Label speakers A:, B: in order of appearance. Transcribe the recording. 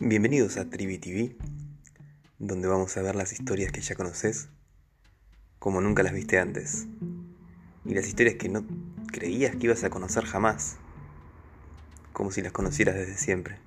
A: Bienvenidos a Trivi TV, donde vamos a ver las historias que ya conoces, como nunca las viste antes, y las historias que no creías que ibas a conocer jamás, como si las conocieras desde siempre.